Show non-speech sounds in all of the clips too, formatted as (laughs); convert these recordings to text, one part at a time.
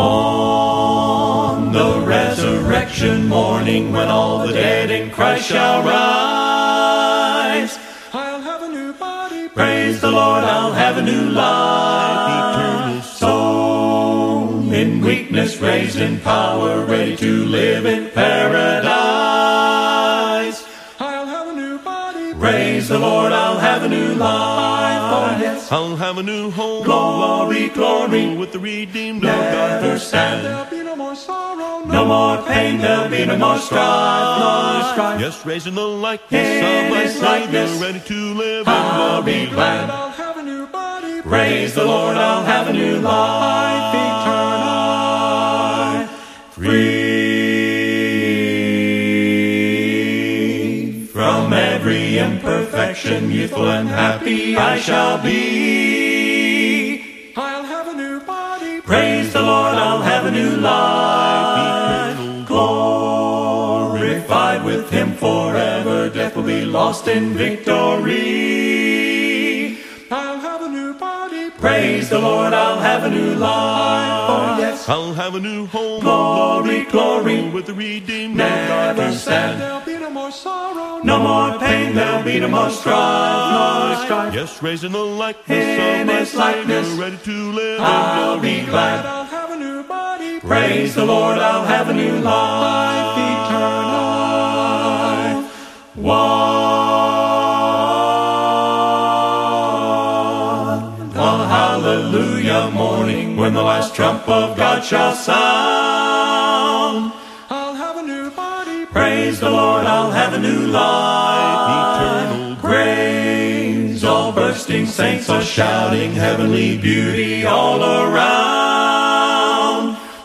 On the resurrection morning, when all the dead in Christ shall rise, I'll have a new body. praise the Lord, I'll have a new life. Soul in weakness, raised in power, ready to live in paradise. I'll have a new body. Praise the Lord, I'll have a new life. I'll have a new home. Glory, glory. With the redeemed of Never God. stand. There'll be no more sorrow. No more pain, there'll be no more strife, no strife. Yes, raising the likeness In of my Savior, likeness, ready to live I'll in be glory. glad. I'll have a new body. Praise the Lord, I'll have a new life eternal. Free imperfection, youthful and happy I shall be. I'll have a new body. Praise the Lord, I'll have a new life. Glorified with Him forever, death will be lost in victory. I'll have a new body. Praise the Lord, I'll have a new oh, life. Oh, yes. I'll have a new home. Glory, glory. With the redeemed Never of God. stand. There'll be no more sorrow. No more pain, there'll be no more strife, no strife. Yes, raising the likeness In of my His likeness, Savior, ready to live I'll in be glory. glad. I'll have a new body. Praise the Lord, I'll have a new life eternal. One. A hallelujah morning when the last trump of God shall sound. I'll have a new life. Eternal Praise, all bursting saints are shouting heavenly beauty all around.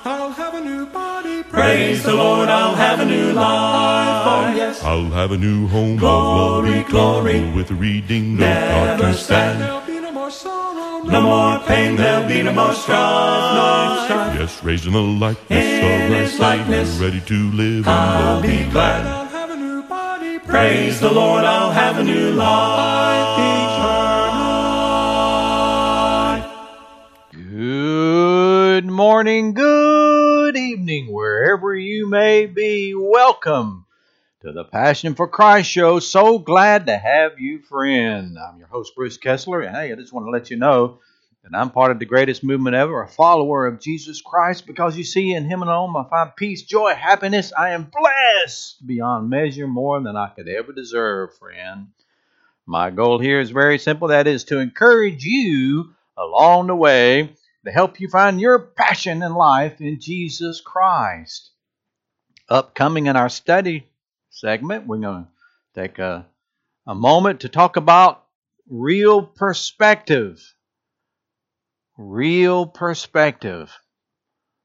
I'll have a new body. Praise the Lord, I'll have a new life. Oh, yes. I'll have a new home. Glory, glory. With the redeemed of Never stand. No more sorrow. No more pain, there'll be no more strife, no strife. Yes, raising the likeness In of His likeness, ready to live I'll be glory. glad. Praise the Lord, I'll have a new life eternal. Good morning, good evening, wherever you may be. Welcome to the Passion for Christ show. So glad to have you, friend. I'm your host, Bruce Kessler, and hey, I just want to let you know that I'm part of the greatest movement ever, a follower of Jesus Christ, because you see, in Him alone, I find peace, joy, happiness. I am blessed beyond measure more than I could ever deserve, friend. My goal here is very simple that is to encourage you along the way to help you find your passion in life in Jesus Christ. Upcoming in our study segment, we're going to take a, a moment to talk about real perspective. Real perspective.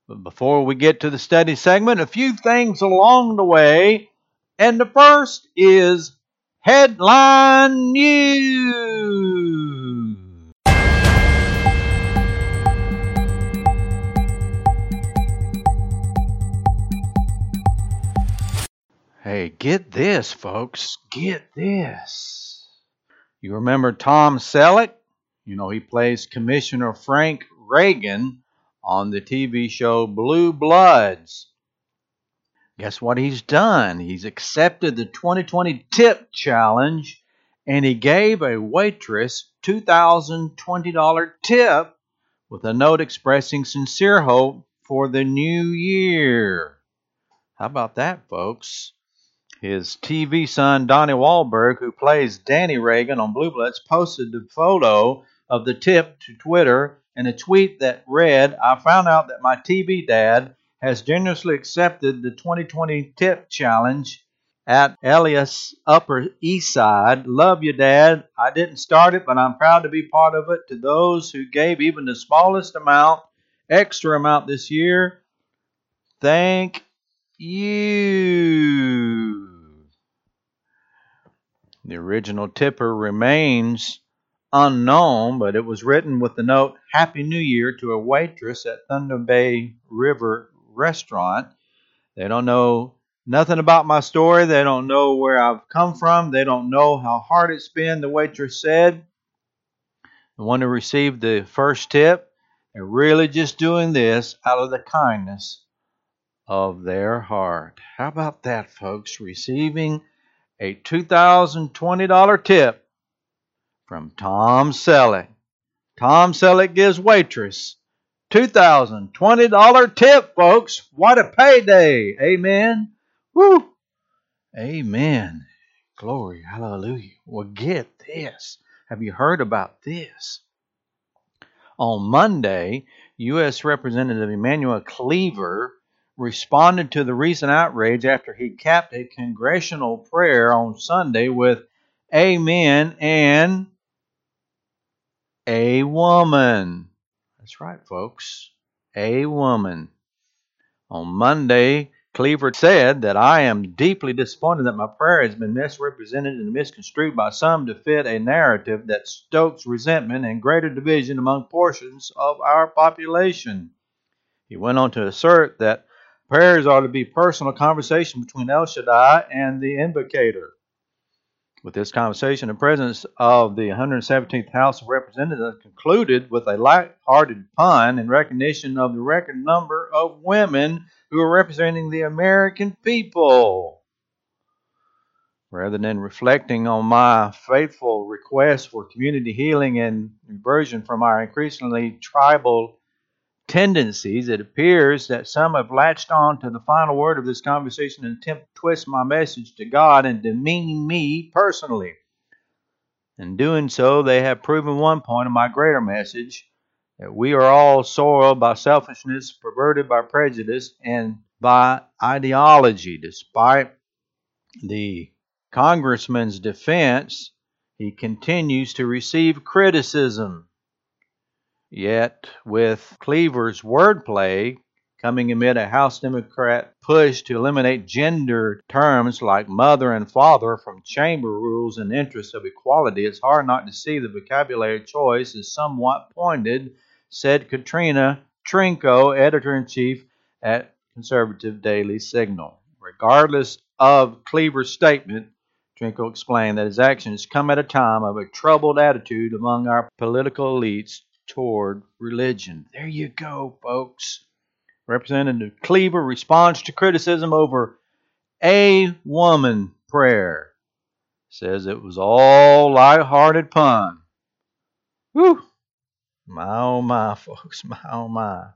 But before we get to the study segment, a few things along the way. And the first is headline news. Hey, get this, folks. Get this. You remember Tom Selleck? You know, he plays Commissioner Frank Reagan on the TV show Blue Bloods. Guess what he's done? He's accepted the 2020 tip challenge and he gave a waitress $2,020 tip with a note expressing sincere hope for the new year. How about that, folks? His TV son, Donnie Wahlberg, who plays Danny Reagan on Blue Bloods, posted the photo of the tip to Twitter in a tweet that read, I found out that my TV dad has generously accepted the 2020 tip challenge at Elio's Upper East Side. Love you, Dad. I didn't start it, but I'm proud to be part of it. To those who gave even the smallest amount, extra amount this year, thank you. The original tipper remains unknown, but it was written with the note Happy New Year to a waitress at Thunder Bay River Restaurant. They don't know nothing about my story. They don't know where I've come from. They don't know how hard it's been, the waitress said. The one who received the first tip They're really just doing this out of the kindness of their heart. How about that, folks? Receiving a $2,020 tip from Tom Selleck. Tom Selleck gives waitress $2,020 tip, folks. What a payday. Amen. Woo. Amen. Glory. Hallelujah. Well, get this. Have you heard about this? On Monday, U.S. Representative Emanuel Cleaver responded to the recent outrage after he capped a congressional prayer on Sunday with Amen and a woman. That's right, folks. A woman. On Monday, Cleaver said that I am deeply disappointed that my prayer has been misrepresented and misconstrued by some to fit a narrative that stokes resentment and greater division among portions of our population. He went on to assert that prayers are to be personal conversation between El Shaddai and the invocator. With this conversation, the presence of the 117th House of Representatives concluded with a light-hearted pun in recognition of the record number of women who are representing the American people. Rather than reflecting on my faithful request for community healing and conversion from our increasingly tribal tendencies, it appears that some have latched on to the final word of this conversation and attempt to twist my message to God and demean me personally. In doing so, they have proven one point of my greater message that we are all soiled by selfishness, perverted by prejudice, and by ideology. Despite the congressman's defense, he continues to receive criticism. Yet, with Cleaver's wordplay coming amid a House Democrat push to eliminate gender terms like mother and father from chamber rules in the interest of equality, it's hard not to see the vocabulary choice is somewhat pointed, said Katrina Trinko, editor in chief at Conservative Daily Signal. Regardless of Cleaver's statement, Trinko explained that his actions come at a time of a troubled attitude among our political elites toward religion. There you go, folks. Representative Cleaver responds to criticism over a woman prayer. Says it was all light-hearted pun. Whew. My oh my, folks, my oh my.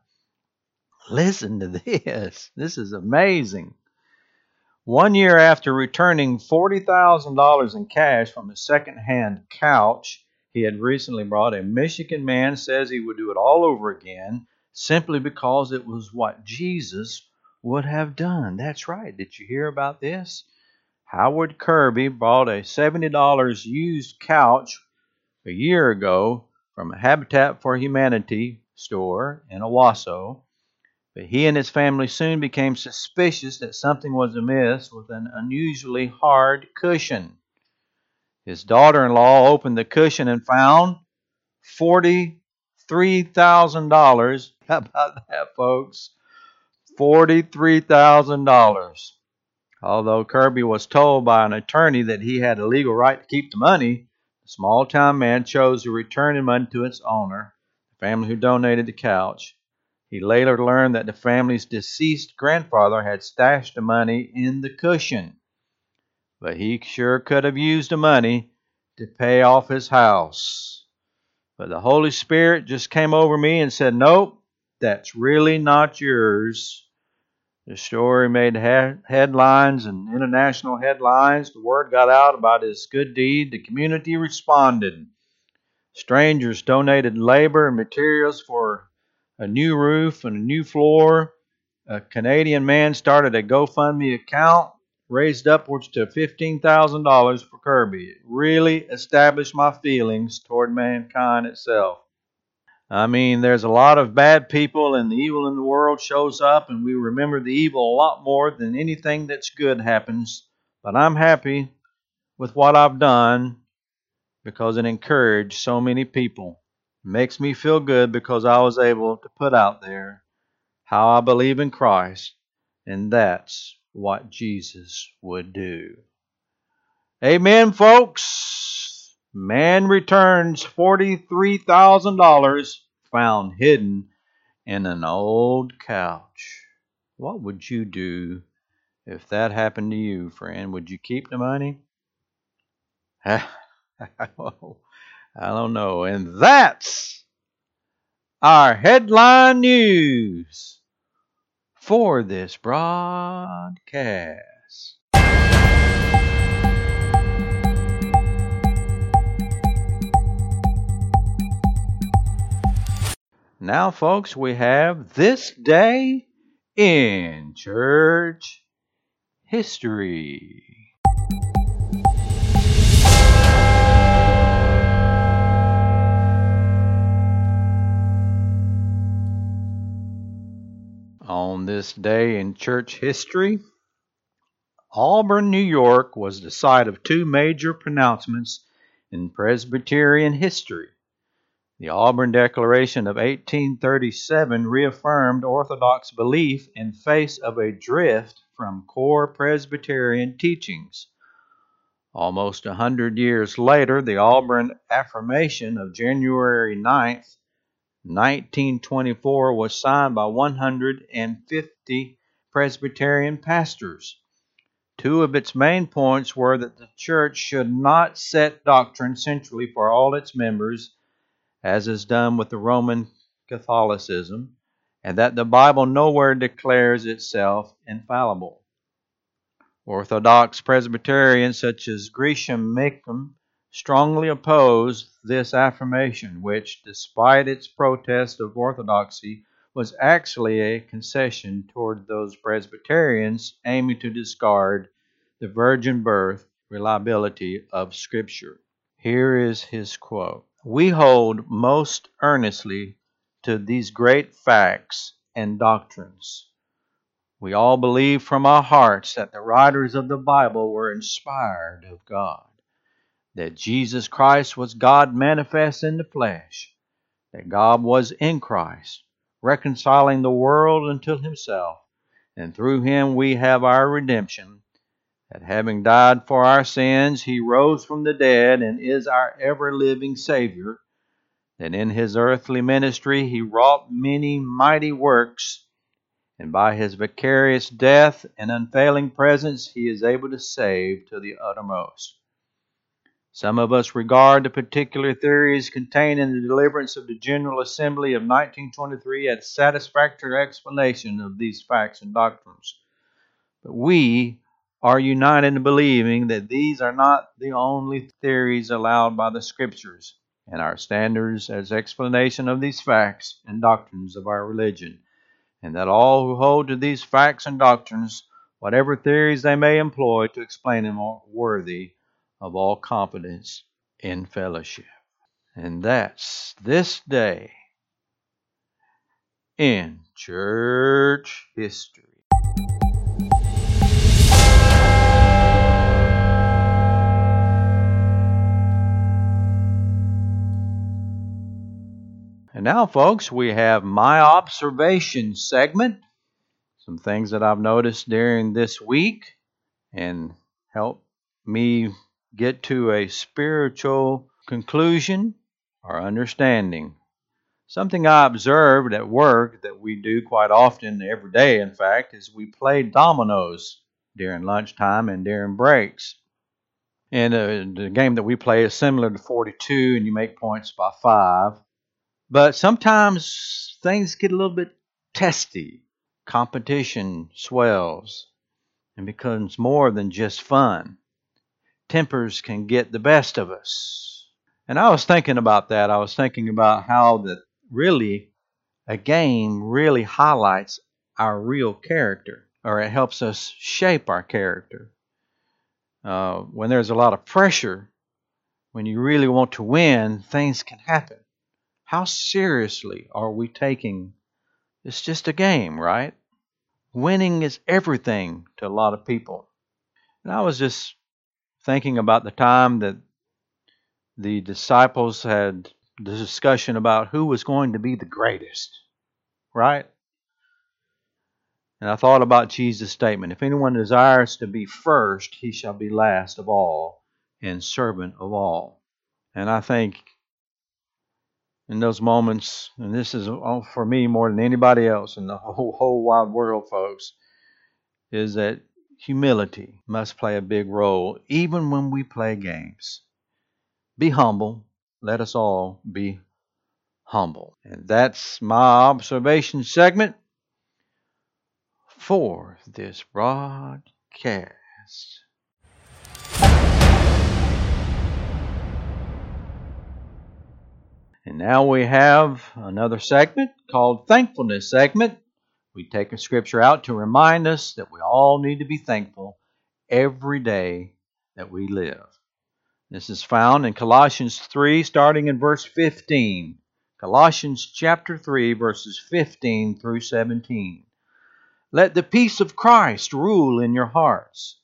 Listen to this. This is amazing. One year after returning $40,000 in cash from a second-hand couch he had recently brought, a Michigan man says he would do it all over again simply because it was what Jesus would have done. That's right. Did you hear about this? Howard Kirby bought a $70 used couch a year ago from a Habitat for Humanity store in Owosso. But he and his family soon became suspicious that something was amiss with an unusually hard cushion. His daughter in law opened the cushion and found $43,000. (laughs) How about that, folks? $43,000. Although Kirby was told by an attorney that he had a legal right to keep the money, the small town man chose to return the money to its owner, the family who donated the couch. He later learned that the family's deceased grandfather had stashed the money in the cushion but he sure could have used the money to pay off his house. But the Holy Spirit just came over me and said, Nope, that's really not yours. The story made headlines and international headlines. The word got out about his good deed. The community responded. Strangers donated labor and materials for a new roof and a new floor. A Canadian man started a GoFundMe account raised upwards to $15,000 for Kirby. It really established my feelings toward mankind itself. I mean, there's a lot of bad people, and the evil in the world shows up, and we remember the evil a lot more than anything that's good happens. But I'm happy with what I've done because it encouraged so many people. It makes me feel good because I was able to put out there how I believe in Christ, and that's what Jesus would do. Amen, folks. Man returns $43,000 found hidden in an old couch. What would you do if that happened to you, friend? Would you keep the money? (laughs) I don't know. And that's our headline news for this broadcast. Now, folks, we have this day in church history. On this day in church history, Auburn, New York was the site of two major pronouncements in Presbyterian history. The Auburn Declaration of 1837 reaffirmed Orthodox belief in face of a drift from core Presbyterian teachings. Almost a hundred years later, the Auburn Affirmation of January 9th, 1924 was signed by 150 Presbyterian pastors. Two of its main points were that the church should not set doctrine centrally for all its members, as is done with the Roman Catholicism, and that the Bible nowhere declares itself infallible. Orthodox Presbyterians such as Gresham Machen strongly opposed this affirmation, which, despite its protest of orthodoxy, was actually a concession toward those Presbyterians aiming to discard the virgin birth reliability of Scripture. Here is his quote We hold most earnestly to these great facts and doctrines. We all believe from our hearts that the writers of the Bible were inspired of God that Jesus Christ was God manifest in the flesh, that God was in Christ, reconciling the world unto himself, and through him we have our redemption, that having died for our sins, he rose from the dead and is our ever living Savior, that in his earthly ministry he wrought many mighty works, and by his vicarious death and unfailing presence he is able to save to the uttermost. Some of us regard the particular theories contained in the deliverance of the General Assembly of 1923 as satisfactory explanation of these facts and doctrines. But we are united in believing that these are not the only theories allowed by the Scriptures and our standards as explanation of these facts and doctrines of our religion, and that all who hold to these facts and doctrines, whatever theories they may employ to explain them, are worthy of all confidence in fellowship. And that's this day in church history. And now, folks, we have my observation segment. Some things that I've noticed during this week and help me get to a spiritual conclusion or understanding. Something I observed at work that we do quite often, every day in fact, is we play dominoes during lunchtime and during breaks. And uh, the game that we play is similar to 42, and you make points by five. But sometimes things get a little bit testy. Competition swells and becomes more than just fun tempers can get the best of us. And I was thinking about that. I was thinking about how that really a game really highlights our real character, or it helps us shape our character. Uh, when there's a lot of pressure, when you really want to win, things can happen. How seriously are we taking it's just a game, right? Winning is everything to a lot of people. And I was just thinking about the time that the disciples had the discussion about who was going to be the greatest, right? And I thought about Jesus' statement if anyone desires to be first, he shall be last of all and servant of all. And I think in those moments, and this is for me more than anybody else in the whole, whole wide world, folks, is that humility must play a big role, even when we play games. Be humble. Let us all be humble. And that's my observation segment for this broadcast. And now we have another segment called Thankfulness Segment. We take a scripture out to remind us that we all need to be thankful every day that we live. This is found in Colossians 3, starting in verse 15. Colossians chapter 3, verses 15 through 17. Let the peace of Christ rule in your hearts.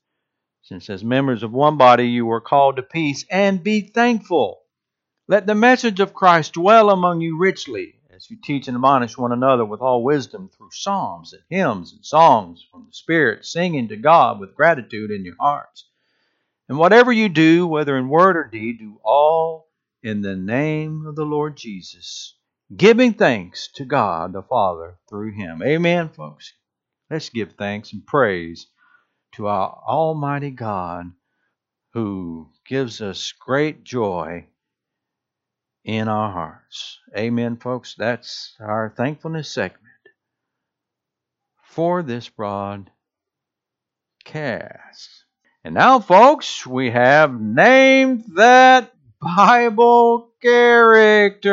Since as members of one body you were called to peace, and be thankful. Let the message of Christ dwell among you richly, you teach and admonish one another with all wisdom through psalms and hymns and songs from the Spirit, singing to God with gratitude in your hearts. And whatever you do, whether in word or deed, do all in the name of the Lord Jesus, giving thanks to God the Father through him. Amen, folks. Let's give thanks and praise to our Almighty God who gives us great joy in our hearts. Amen, folks. That's our thankfulness segment for this broadcast. And now, folks, we have named that Bible character.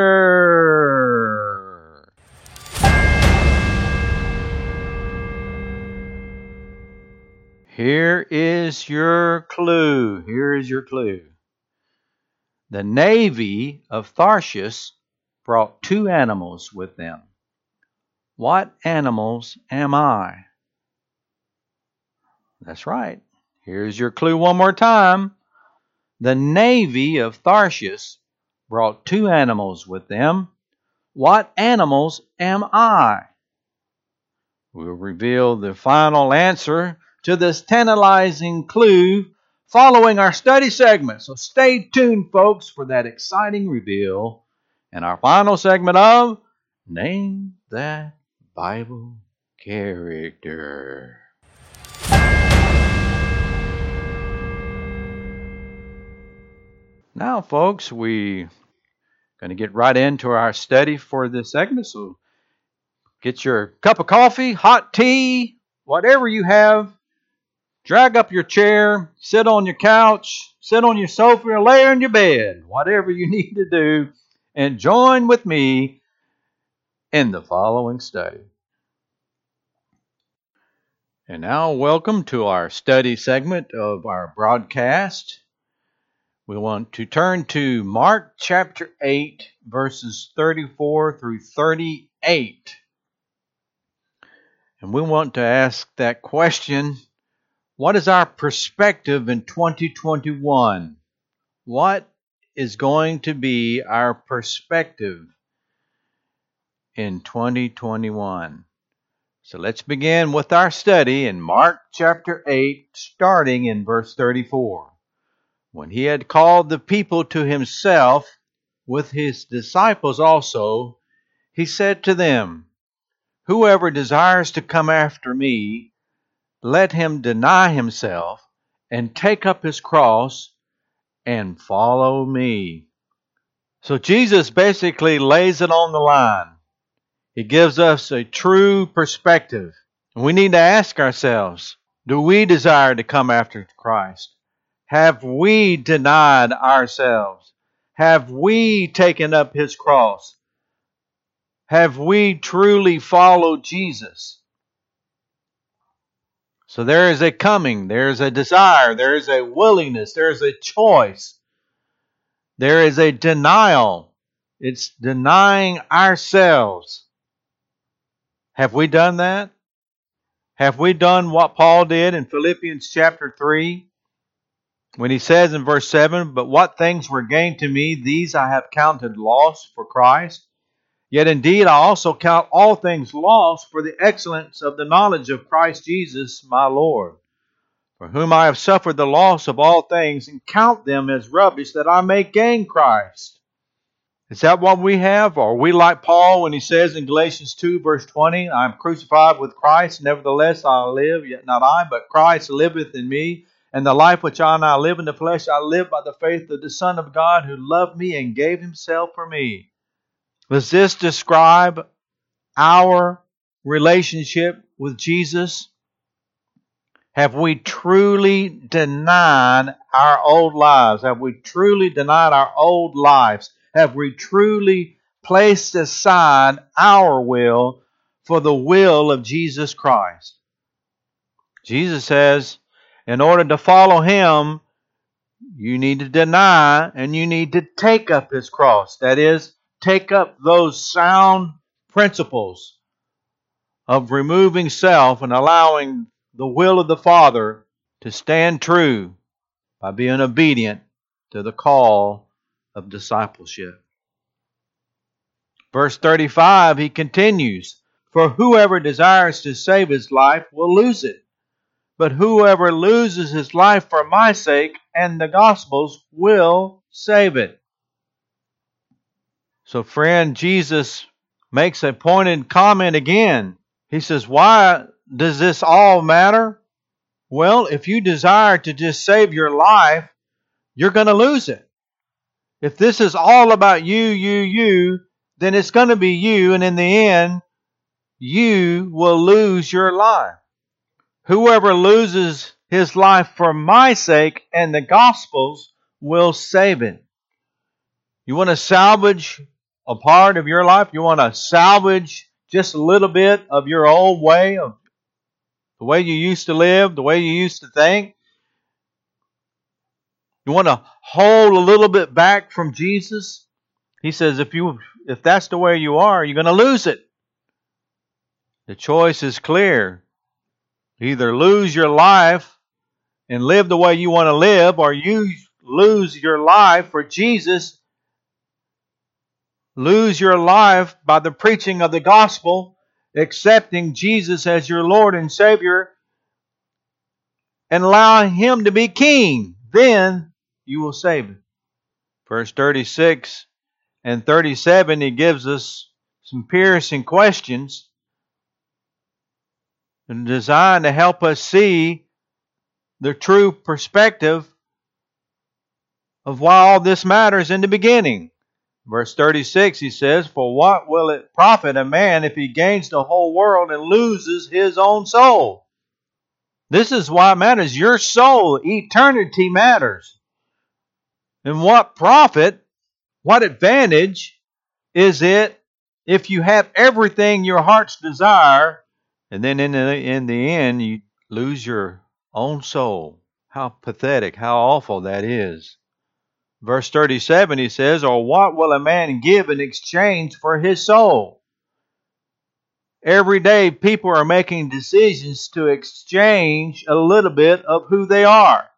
Here is your clue. Here is your clue. The navy of Tarshish brought two animals with them. What animals am I? That's right. Here's your clue one more time. The navy of Tarshish brought two animals with them. What animals am I? We'll reveal the final answer to this tantalizing clue following our study segment. So stay tuned, folks, for that exciting reveal and our final segment of Name That Bible Character. Now, folks, we're going to get right into our study for this segment. So get your cup of coffee, hot tea, whatever you have Drag up your chair, sit on your couch, sit on your sofa, or lay in your bed, whatever you (laughs) need to do, and join with me in the following study. And now, welcome to our study segment of our broadcast. We want to turn to Mark chapter 8, verses 34 through 38. And we want to ask that question what is our perspective in 2021? What is going to be our perspective in 2021? So let's begin with our study in Mark chapter 8, starting in verse 34. When he had called the people to himself with his disciples also, he said to them, Whoever desires to come after me, let him deny himself and take up his cross and follow me. So Jesus basically lays it on the line. He gives us a true perspective. We need to ask ourselves do we desire to come after Christ? Have we denied ourselves? Have we taken up his cross? Have we truly followed Jesus? So there is a coming, there is a desire, there is a willingness, there is a choice, there is a denial. It's denying ourselves. Have we done that? Have we done what Paul did in Philippians chapter 3? When he says in verse 7, But what things were gained to me, these I have counted loss for Christ. Yet indeed I also count all things lost for the excellence of the knowledge of Christ Jesus my Lord, for whom I have suffered the loss of all things, and count them as rubbish, that I may gain Christ, Is that what we have? Or are we like Paul when he says in Galatians 2, verse 20, I am crucified with Christ, nevertheless I live, yet not I, but Christ liveth in me. And the life which I now live in the flesh, I live by the faith of the Son of God who loved me and gave himself for me. Does this describe our relationship with Jesus? Have we truly denied our old lives? Have we truly denied our old lives? Have we truly placed aside our will for the will of Jesus Christ? Jesus says, in order to follow him, you need to deny and you need to take up his cross. That is, take up those sound principles of removing self and allowing the will of the Father to stand true by being obedient to the call of discipleship. Verse 35, he continues, For whoever desires to save his life will lose it. But whoever loses his life for my sake and the gospel's will save it. So, friend, Jesus makes a pointed comment again. He says, Why does this all matter? Well, if you desire to just save your life, you're going to lose it. If this is all about you, you, you, then it's going to be you, and in the end, you will lose your life. Whoever loses his life for my sake and the gospel's will save it. You want to salvage a part of your life? You want to salvage just a little bit of your old way of the way you used to live, the way you used to think? You want to hold a little bit back from Jesus? He says if you if that's the way you are, you're going to lose it. The choice is clear. Either lose your life and live the way you want to live, or you lose your life for Jesus. Lose your life by the preaching of the gospel, accepting Jesus as your Lord and Savior, and allowing Him to be King. Then you will save it. Verse 36 and 37, he gives us some piercing questions and designed to help us see the true perspective of why all this matters in the beginning. Verse 36, he says, For what will it profit a man if he gains the whole world and loses his own soul? This is why it matters. Your soul, eternity matters. And what profit, what advantage is it if you have everything your heart's desire and then in the, in the end, you lose your own soul. How pathetic, how awful that is. Verse 37, he says, Or what will a man give in exchange for his soul? Every day, people are making decisions to exchange a little bit of who they are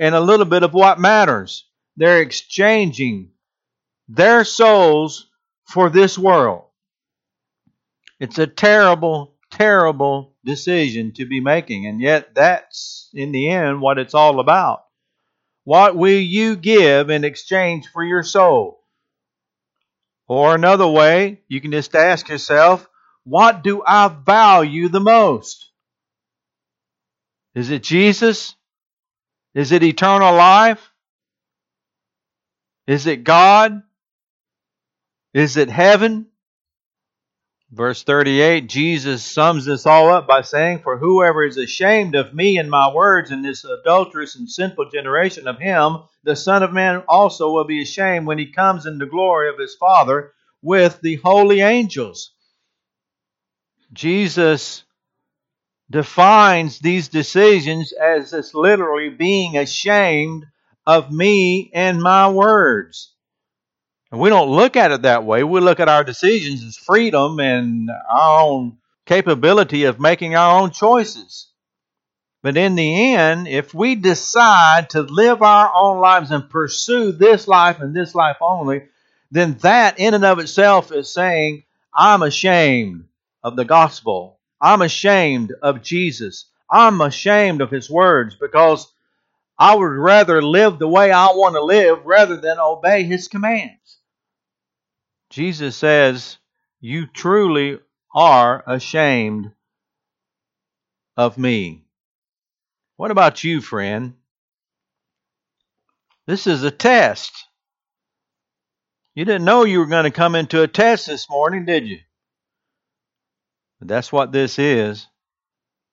and a little bit of what matters. They're exchanging their souls for this world. It's a terrible, terrible decision to be making. And yet, that's in the end what it's all about. What will you give in exchange for your soul? Or another way, you can just ask yourself, what do I value the most? Is it Jesus? Is it eternal life? Is it God? Is it heaven? Verse 38, Jesus sums this all up by saying, For whoever is ashamed of me and my words in this adulterous and sinful generation of him, the Son of Man also will be ashamed when he comes in the glory of his Father with the holy angels. Jesus defines these decisions as this literally being ashamed of me and my words. And we don't look at it that way. We look at our decisions as freedom and our own capability of making our own choices. But in the end, if we decide to live our own lives and pursue this life and this life only, then that in and of itself is saying, I'm ashamed of the gospel. I'm ashamed of Jesus. I'm ashamed of his words because I would rather live the way I want to live rather than obey his commands. Jesus says, You truly are ashamed of me. What about you, friend? This is a test. You didn't know you were going to come into a test this morning, did you? But that's what this is.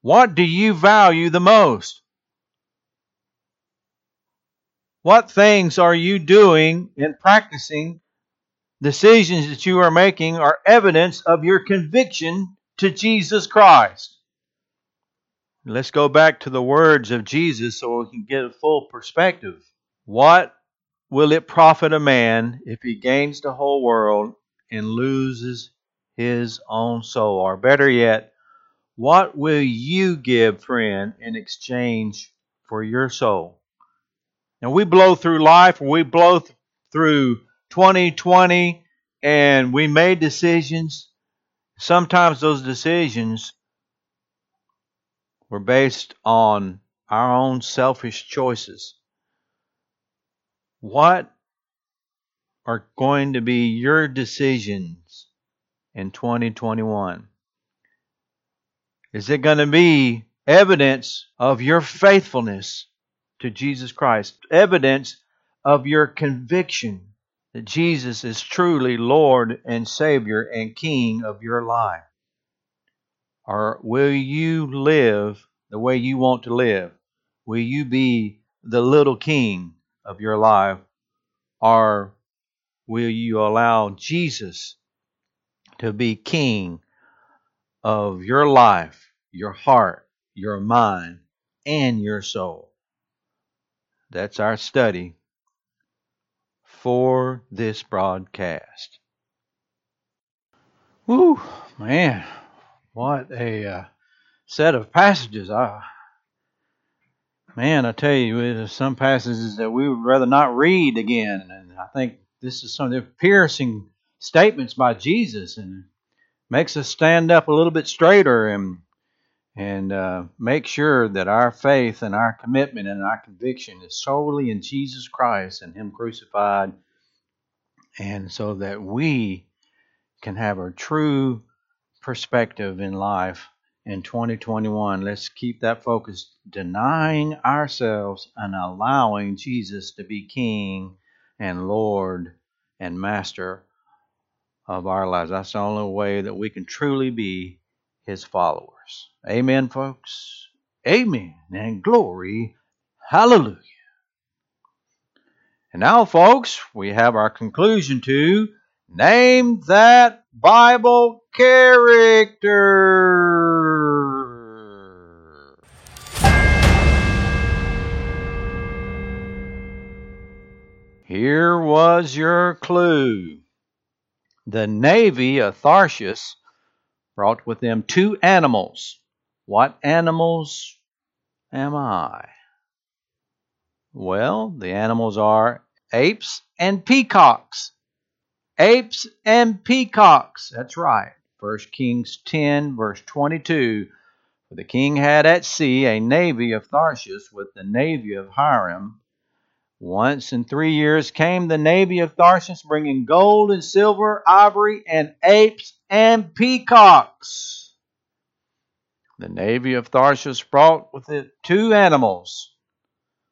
What do you value the most? What things are you doing and practicing? Decisions that you are making are evidence of your conviction to Jesus Christ. Let's go back to the words of Jesus so we can get a full perspective. What will it profit a man if he gains the whole world and loses his own soul? Or better yet, what will you give, friend, in exchange for your soul? Now, we blow through life, we blow th- through 2020, and we made decisions. Sometimes those decisions were based on our own selfish choices. What are going to be your decisions in 2021? Is it going to be evidence of your faithfulness to Jesus Christ? Evidence of your conviction that Jesus is truly Lord and Savior and King of your life? Or will you live the way you want to live? Will you be the little king of your life? Or will you allow Jesus to be king of your life, your heart, your mind, and your soul? That's our study for this broadcast. Woo, man, what a uh, set of passages. I, man, I tell you, there's some passages that we would rather not read again. And I think this is some of the piercing statements by Jesus and makes us stand up a little bit straighter and and uh, make sure that our faith and our commitment and our conviction is solely in Jesus Christ and Him crucified, and so that we can have a true perspective in life in 2021. Let's keep that focus, denying ourselves and allowing Jesus to be King and Lord and Master of our lives. That's the only way that we can truly be His followers. Amen, folks. Amen. And glory. Hallelujah. And now, folks, we have our conclusion to name that Bible character. Here was your clue. The navy of Tharshish brought with them two animals. What animals am I? Well, the animals are apes and peacocks. Apes and peacocks. That's right. 1 Kings 10, verse 22. For the king had at sea a navy of Tharshish with the navy of Hiram. Once in three years came the navy of Tharshish, bringing gold and silver, ivory, and apes and peacocks. The navy of Tharshish brought with it two animals.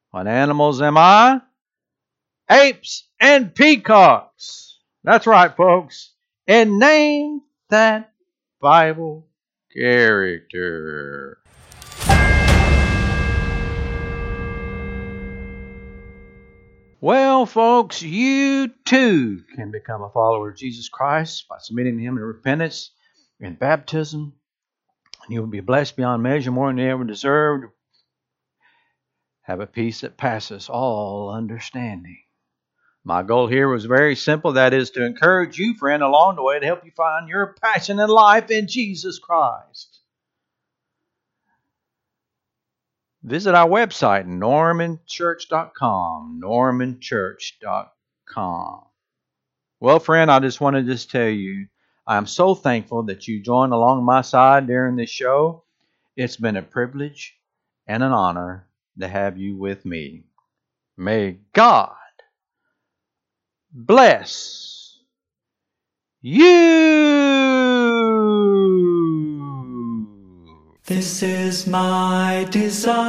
What animals am I? Apes and peacocks. That's right, folks. And name that Bible character. Well, folks, you too can become a follower of Jesus Christ by submitting to Him in repentance and baptism. And you will be blessed beyond measure, more than you ever deserved. Have a peace that passes all understanding. My goal here was very simple that is to encourage you, friend, along the way to help you find your passion in life in Jesus Christ. Visit our website, normanchurch.com. Normanchurch.com. Well, friend, I just want to just tell you, I'm so thankful that you joined along my side during this show. It's been a privilege and an honor to have you with me. May God bless you. This is my desire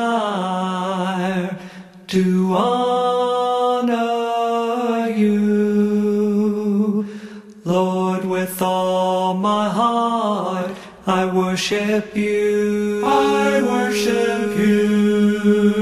to honor you. Lord, with all my heart, I worship you. I worship you.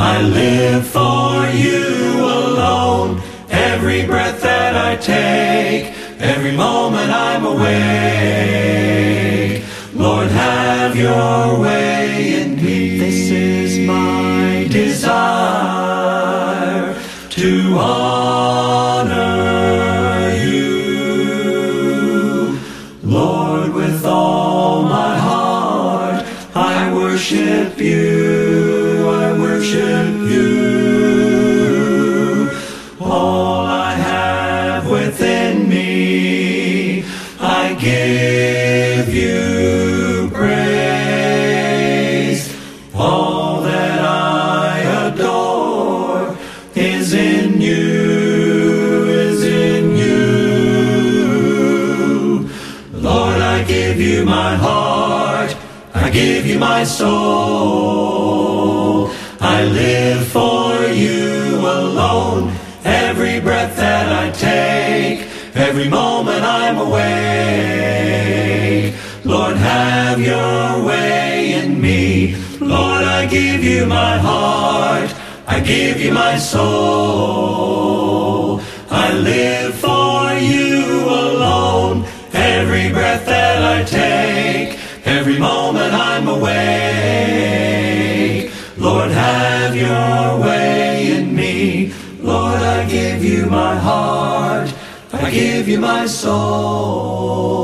I live for you alone. Every breath that I take, every moment I'm awake. Lord, have your way in me. This is my desire to honor you. Lord, with all my heart, I worship you. Worship you. All I have within me, I give you praise. All that I adore is in you, is in you. Lord, I give you my heart, I give you my soul. Every moment I'm awake. Lord, have your way in me. Lord, I give you my heart, I give you my soul. I live for you alone. Every breath that I take, every moment I'm awake. Lord, have your way in me. Lord, I give you my heart, I give you my soul.